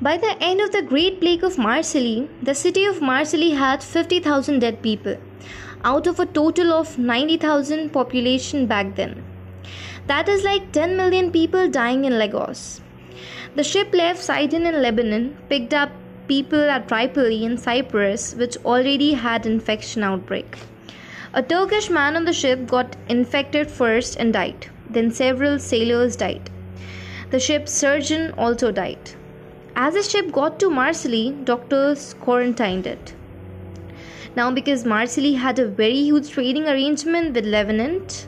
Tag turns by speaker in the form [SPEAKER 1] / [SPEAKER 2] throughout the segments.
[SPEAKER 1] By the end of the Great Plague of Marseille, the city of Marseille had 50,000 dead people, out of a total of 90,000 population back then. That is like 10 million people dying in Lagos. The ship left Sidon in Lebanon, picked up people at Tripoli in Cyprus, which already had infection outbreak. A Turkish man on the ship got infected first and died. Then several sailors died. The ship's surgeon also died. As the ship got to Marseille, doctors quarantined it. Now, because Marseille had a very huge trading arrangement with Levant,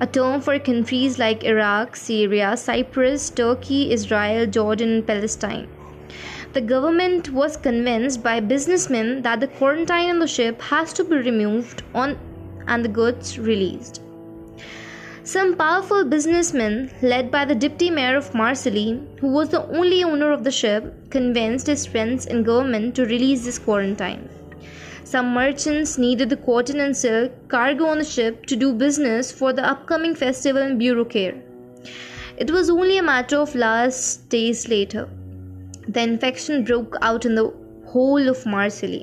[SPEAKER 1] a term for countries like Iraq, Syria, Cyprus, Turkey, Israel, Jordan, and Palestine. The government was convinced by businessmen that the quarantine on the ship has to be removed on and the goods released. Some powerful businessmen, led by the deputy mayor of Marseille, who was the only owner of the ship, convinced his friends in government to release this quarantine. Some merchants needed the cotton and silk cargo on the ship to do business for the upcoming festival in Beaucaire. It was only a matter of last days later. The infection broke out in the whole of Marseille.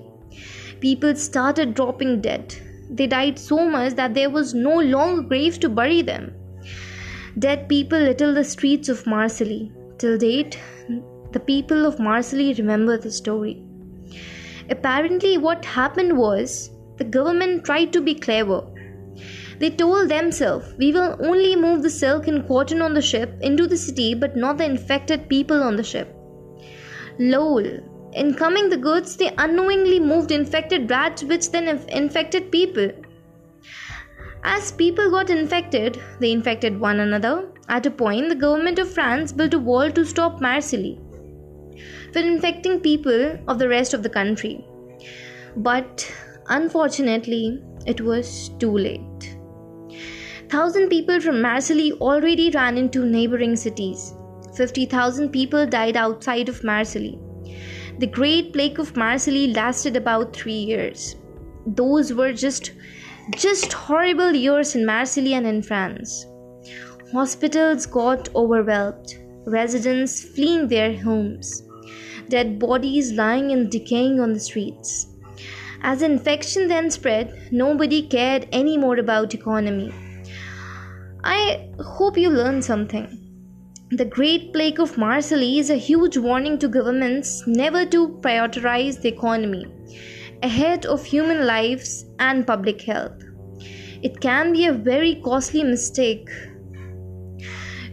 [SPEAKER 1] People started dropping dead. They died so much that there was no longer grave to bury them. Dead people littered the streets of Marseille. Till date, the people of Marseille remember the story. Apparently, what happened was the government tried to be clever. They told themselves, We will only move the silk and cotton on the ship into the city, but not the infected people on the ship. Lol, in coming the goods, they unknowingly moved infected rats, which then inf- infected people. As people got infected, they infected one another. At a point, the government of France built a wall to stop Marseille from infecting people of the rest of the country. But unfortunately, it was too late. Thousand people from Marseille already ran into neighboring cities. 50,000 people died outside of Marseille. The Great Plague of Marseille lasted about three years. Those were just just horrible years in Marseille and in France. Hospitals got overwhelmed, residents fleeing their homes, dead bodies lying and decaying on the streets. As the infection then spread, nobody cared any more about economy. I hope you learned something. The Great Plague of Marseille is a huge warning to governments never to prioritize the economy ahead of human lives and public health. It can be a very costly mistake.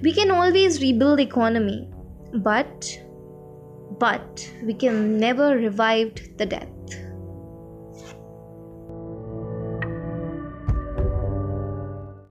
[SPEAKER 1] We can always rebuild economy, but but we can never revive the dead.